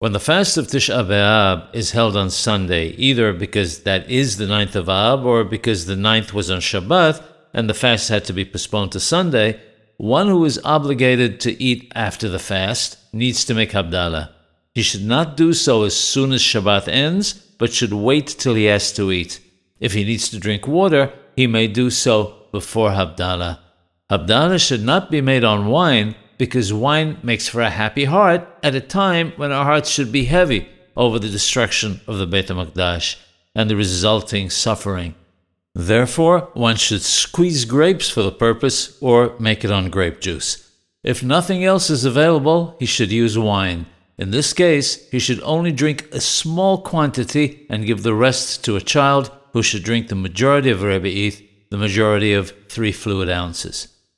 When the fast of Tisha B'Av is held on Sunday, either because that is the ninth of Av or because the ninth was on Shabbat and the fast had to be postponed to Sunday, one who is obligated to eat after the fast needs to make Havdalah. He should not do so as soon as Shabbat ends, but should wait till he has to eat. If he needs to drink water, he may do so before Havdalah. Havdalah should not be made on wine because wine makes for a happy heart at a time when our hearts should be heavy over the destruction of the Beit HaMikdash and the resulting suffering. Therefore, one should squeeze grapes for the purpose or make it on grape juice. If nothing else is available, he should use wine. In this case, he should only drink a small quantity and give the rest to a child who should drink the majority of revi'it the majority of three fluid ounces.